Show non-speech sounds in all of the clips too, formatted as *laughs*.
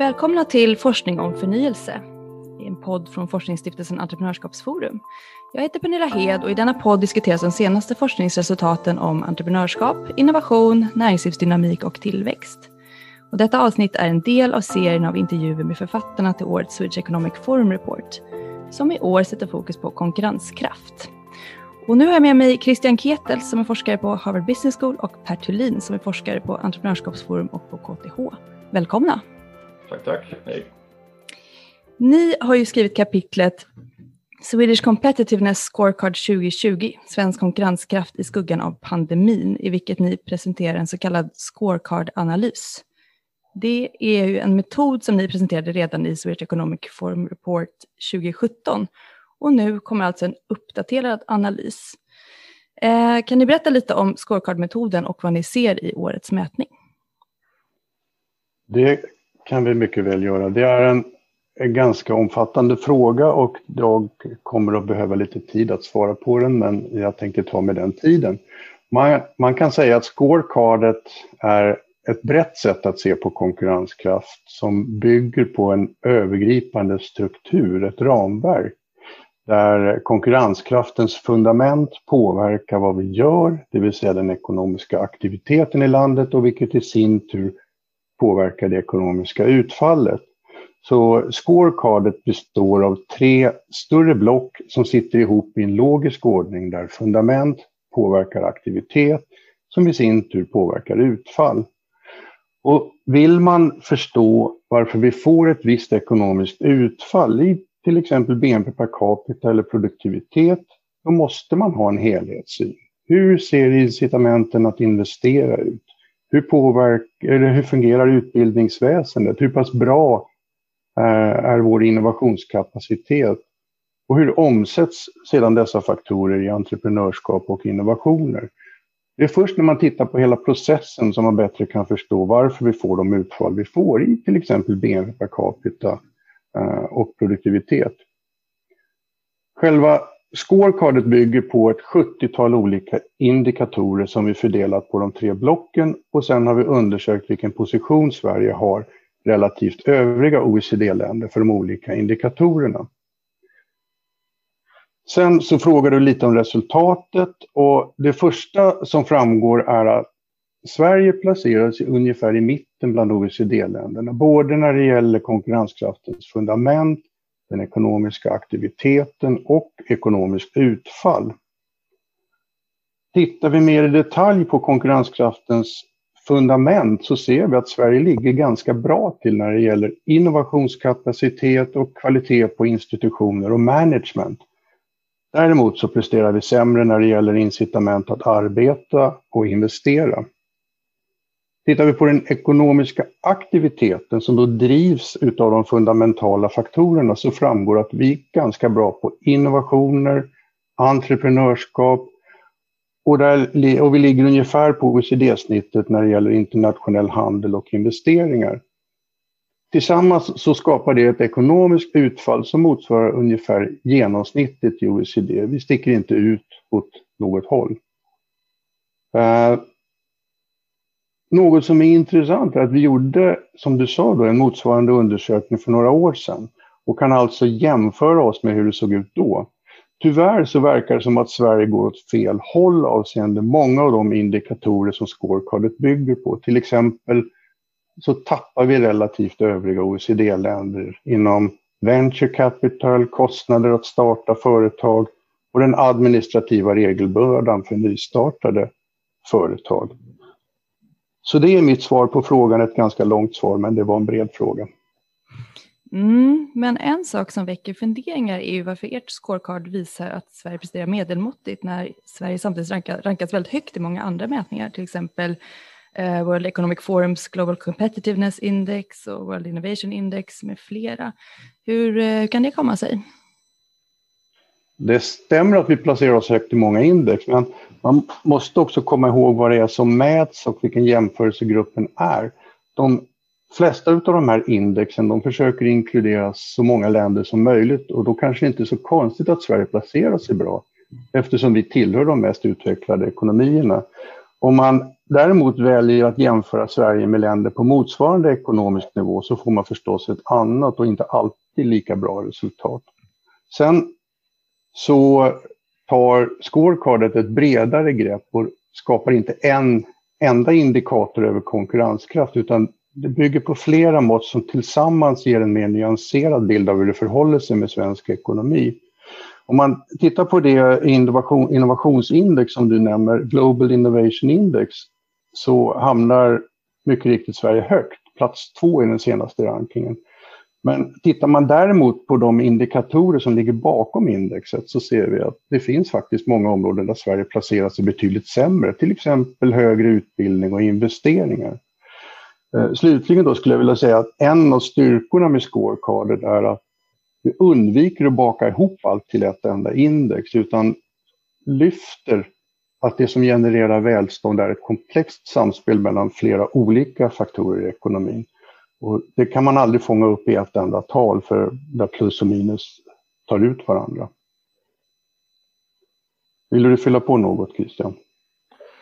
Välkomna till Forskning om förnyelse. En podd från Forskningsstiftelsen Entreprenörskapsforum. Jag heter Pernilla Hed och i denna podd diskuteras de senaste forskningsresultaten om entreprenörskap, innovation, näringslivsdynamik och tillväxt. Och detta avsnitt är en del av serien av intervjuer med författarna till årets Swedish Economic Forum Report, som i år sätter fokus på konkurrenskraft. Och nu har jag med mig Christian Ketel som är forskare på Harvard Business School och Per Thulin som är forskare på Entreprenörskapsforum och på KTH. Välkomna! Tack, tack. Hej. Ni har ju skrivit kapitlet Swedish Competitiveness Scorecard 2020, svensk konkurrenskraft i skuggan av pandemin, i vilket ni presenterar en så kallad scorecard-analys. Det är ju en metod som ni presenterade redan i Swedish Economic Forum Report 2017 och nu kommer alltså en uppdaterad analys. Eh, kan ni berätta lite om scorecard-metoden och vad ni ser i årets mätning? Det kan vi mycket väl göra. Det är en, en ganska omfattande fråga och jag kommer att behöva lite tid att svara på den, men jag tänkte ta med den tiden. Man, man kan säga att scorecardet är ett brett sätt att se på konkurrenskraft som bygger på en övergripande struktur, ett ramverk där konkurrenskraftens fundament påverkar vad vi gör, det vill säga den ekonomiska aktiviteten i landet och vilket i sin tur påverkar det ekonomiska utfallet. Så scorecardet består av tre större block som sitter ihop i en logisk ordning där fundament påverkar aktivitet som i sin tur påverkar utfall. Och vill man förstå varför vi får ett visst ekonomiskt utfall i till exempel BNP per capita eller produktivitet, då måste man ha en helhetssyn. Hur ser incitamenten att investera ut? Hur, påverkar, eller hur fungerar utbildningsväsendet? Hur pass bra eh, är vår innovationskapacitet? Och hur omsätts sedan dessa faktorer i entreprenörskap och innovationer? Det är först när man tittar på hela processen som man bättre kan förstå varför vi får de utfall vi får i till exempel BNP per capita eh, och produktivitet. Själva Scorecardet bygger på ett 70-tal olika indikatorer som vi fördelat på de tre blocken och sen har vi undersökt vilken position Sverige har relativt övriga OECD-länder för de olika indikatorerna. Sen så frågar du lite om resultatet och det första som framgår är att Sverige placerar sig ungefär i mitten bland OECD-länderna, både när det gäller konkurrenskraftens fundament den ekonomiska aktiviteten och ekonomiskt utfall. Tittar vi mer i detalj på konkurrenskraftens fundament så ser vi att Sverige ligger ganska bra till när det gäller innovationskapacitet och kvalitet på institutioner och management. Däremot så presterar vi sämre när det gäller incitament att arbeta och investera. Tittar vi på den ekonomiska aktiviteten som då drivs utav de fundamentala faktorerna så framgår att vi är ganska bra på innovationer, entreprenörskap och, där, och vi ligger ungefär på OECD-snittet när det gäller internationell handel och investeringar. Tillsammans så skapar det ett ekonomiskt utfall som motsvarar ungefär genomsnittet i OECD. Vi sticker inte ut åt något håll. Eh, något som är intressant är att vi gjorde, som du sa, då, en motsvarande undersökning för några år sedan och kan alltså jämföra oss med hur det såg ut då. Tyvärr så verkar det som att Sverige går åt fel håll avseende många av de indikatorer som scorecardet bygger på. Till exempel så tappar vi relativt övriga OECD-länder inom venture capital, kostnader att starta företag och den administrativa regelbördan för nystartade företag. Så det är mitt svar på frågan, ett ganska långt svar, men det var en bred fråga. Mm, men en sak som väcker funderingar är ju varför ert scorecard visar att Sverige presterar medelmåttigt när Sverige samtidigt rankas, rankas väldigt högt i många andra mätningar, till exempel eh, World Economic Forums Global Competitiveness Index och World Innovation Index med flera. Hur, eh, hur kan det komma sig? Det stämmer att vi placerar oss högt i många index, men man måste också komma ihåg vad det är som mäts och vilken jämförelsegruppen är. De flesta av de här indexen de försöker inkludera så många länder som möjligt och då kanske det inte är så konstigt att Sverige placerar sig bra eftersom vi tillhör de mest utvecklade ekonomierna. Om man däremot väljer att jämföra Sverige med länder på motsvarande ekonomisk nivå så får man förstås ett annat och inte alltid lika bra resultat. Sen så tar scorecardet ett bredare grepp och skapar inte en enda indikator över konkurrenskraft utan det bygger på flera mått som tillsammans ger en mer nyanserad bild av hur det förhåller sig med svensk ekonomi. Om man tittar på det innovation, innovationsindex som du nämner, Global Innovation Index, så hamnar mycket riktigt Sverige högt, plats två i den senaste rankingen. Men tittar man däremot på de indikatorer som ligger bakom indexet så ser vi att det finns faktiskt många områden där Sverige placerar sig betydligt sämre, till exempel högre utbildning och investeringar. Eh, slutligen då skulle jag vilja säga att en av styrkorna med scorecardet är att vi undviker att baka ihop allt till ett enda index utan lyfter att det som genererar välstånd är ett komplext samspel mellan flera olika faktorer i ekonomin. Och det kan man aldrig fånga upp i ett enda tal för där plus och minus tar ut varandra. Vill du fylla på något Christian?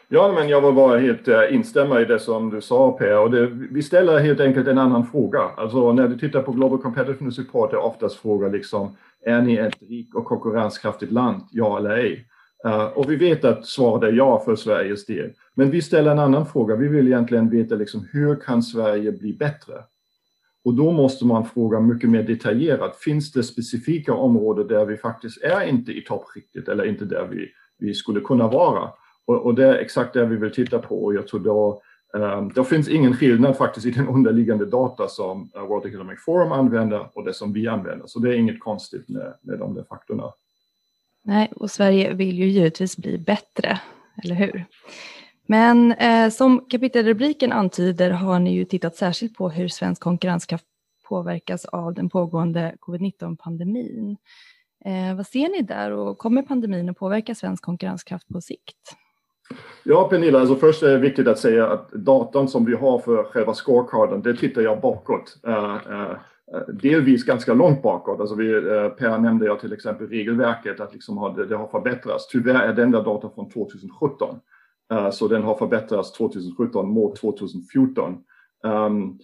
Ja, men jag vill bara helt eh, instämma i det som du sa Per. Och det, vi ställer helt enkelt en annan fråga. Alltså när du tittar på Global Competitiveness Report är oftast frågan liksom, är ni ett rikt och konkurrenskraftigt land? Ja eller ej? Eh, och vi vet att svaret är ja för Sveriges del. Men vi ställer en annan fråga. Vi vill egentligen veta liksom, hur kan Sverige bli bättre? Och då måste man fråga mycket mer detaljerat. Finns det specifika områden där vi faktiskt är inte i toppskiktet eller inte där vi, vi skulle kunna vara? Och, och, det är exakt det vi vill titta på. Och jag tror då, ehm, um, det finns ingen skillnad faktiskt i den underliggande data som eh, World Economic Forum använder och det som vi använder. Så det är inget konstigt med, med de där faktorna. Nej, och Sverige vill ju givetvis bli bättre, eller hur? Men eh, som kapitelrubriken antyder har ni ju tittat särskilt på hur svensk konkurrenskraft påverkas av den pågående covid-19-pandemin. Eh, vad ser ni där och kommer pandemin att påverka svensk konkurrenskraft på sikt? Ja, Pernilla, alltså först är det viktigt att säga att datan som vi har för själva scorecarden, det tittar jag bakåt. Uh, uh, Eh, delvis ganska långt bakåt. Alltså vi, eh, per nämnde jag till exempel regelverket, att liksom har, det, har förbättrats. Tyvärr är den där datan från 2017. Eh, så den har förbättrats 2017 mot 2014. Ehm,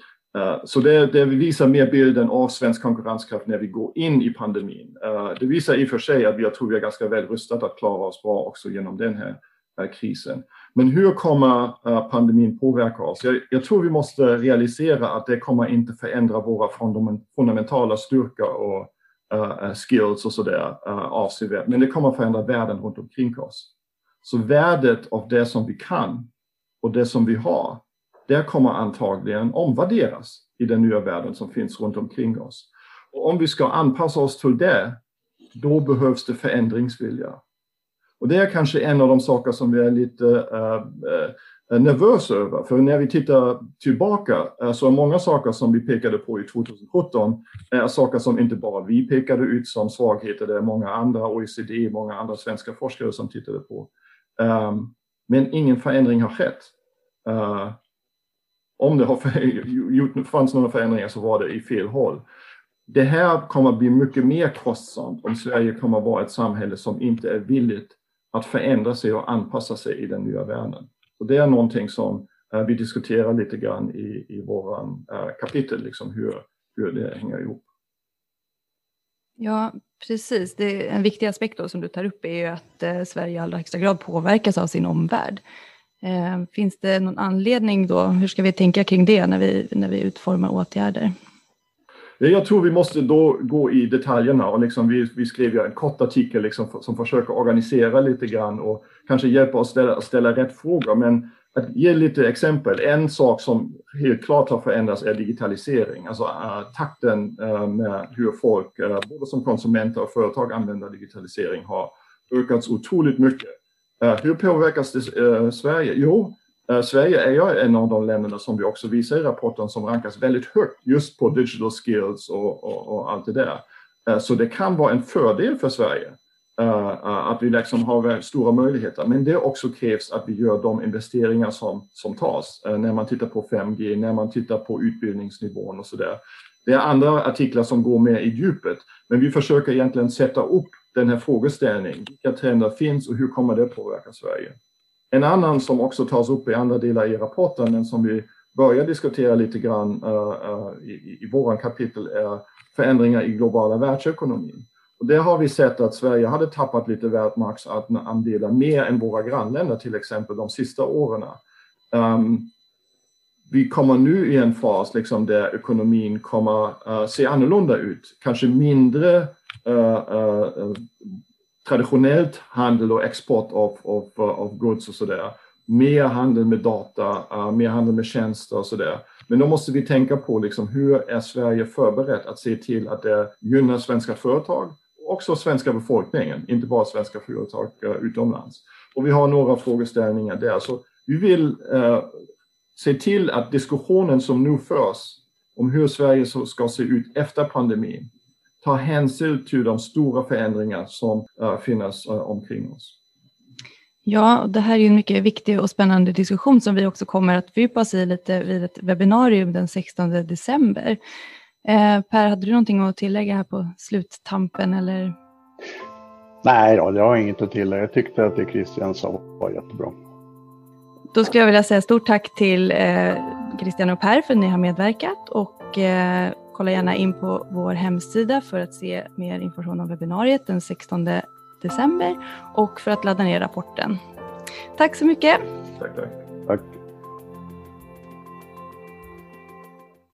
så det, det, visar mer bilden av svensk konkurrenskraft när vi går in i pandemin. Det visar i och för sig att jag tror vi är ganska väl rustade att klara oss bra också genom den här krisen. Men hur kommer eh, pandemin påverka oss? Jag, jag, tror vi måste realisera att det kommer inte förändra våra fundamentala styrkor och uh, skills och sådär uh, avsevärt, men det kommer förändra världen runt omkring oss. Så värdet av det som vi kan och det som vi har, det kommer antagligen omvärderas i den nya världen som finns runt omkring oss. Och om vi ska anpassa oss till det, då behövs det förändringsvilja. Och det är kanske en av de saker som vi är lite äh, nervösa över. För när vi tittar tillbaka äh, så är många saker som vi pekade på i 2017 är saker som inte bara vi pekade ut som svagheter. Det är många andra OECD, många andra svenska forskare som tittade på. Um, men ingen förändring har skett. Om det har *laughs* fanns några förändringar så var det i fel håll. Det här kommer att bli mycket mer kostsamt om Sverige kommer att vara ett samhälle som inte är villigt att förändra sig och anpassa sig i den nya världen. Och det är någonting som eh, vi diskuterar lite grann i, i våra eh, kapitel, liksom hur, hur det hänger ihop. Ja, precis. Det en viktig aspekt då som du tar upp är ju att eh, Sverige i allra högsta grad påverkas av sin omvärld. Eh, finns det någon anledning då, hur ska vi tänka kring det när vi, när vi utformar åtgärder? Eh, jag tror vi måste då gå i detaljerna och liksom vi, vi skrev ju en kort artikel liksom som försöker organisera lite grann och kanske hjälpa oss ställa, ställa rätt frågor. Men att ge lite exempel. En sak som helt klart har förändrats är digitalisering. Alltså uh, takten uh, med hur folk, uh, både som konsumenter och företag använder digitalisering har ökats otroligt mycket. hur påverkas det Sverige? Jo, Eh, Sverige är ju en av de länderna som vi också visar i rapporten som rankas väldigt högt just på digital skills och, och, och allt det där. Eh, så det kan vara en fördel för Sverige eh, att vi liksom har stora möjligheter. Men det också krävs att vi gör de investeringar som, som tas när man tittar på 5G, när man tittar på utbildningsnivån och så där. Det är andra artiklar som går mer i djupet, men vi försöker egentligen sätta upp den här frågeställningen. Vilka trender finns och hur kommer det påverka Sverige? En annan som också tas upp i andra delar i rapporten, men som vi börjar diskutera lite grann uh, i, i våran kapitel är förändringar i globala världsekonomin. Och där har vi sett att Sverige hade tappat lite världsmarknadsandelar mer än våra grannländer till exempel de sista åren. Um, vi kommer nu i en fas liksom, där ekonomin kommer uh, se annorlunda ut. Kanske mindre uh, uh, traditionellt handel och export av, av, av goods och sådär. Mer handel med data, eh, mer handel med tjänster och sådär. Men då måste vi tänka på liksom, hur är Sverige förberett att se till att det gynnar svenska företag, också svenska befolkningen, inte bara svenska företag eh, utomlands. Och vi har några frågeställningar där. Så vi vill eh, se till att diskussionen som nu förs om hur Sverige ska se ut efter pandemin tar hänsyn till de stora förändringar som uh, finns uh, omkring oss. Ja, det här är en mycket viktig och spännande diskussion som vi också kommer att fördjupa oss i lite vid ett webbinarium den 16 december. Eh, per, hade du någonting att tillägga här på sluttampen eller? Nej, då, jag har inget att tillägga. Jag tyckte att det Christian sa var jättebra. Då skulle jag vilja säga stort tack till eh, Christian och Per för att ni har medverkat och eh, kolla gärna in på vår hemsida för att se mer information om webbinariet den 16 december och för att ladda ner rapporten. Tack så mycket. Tack, tack.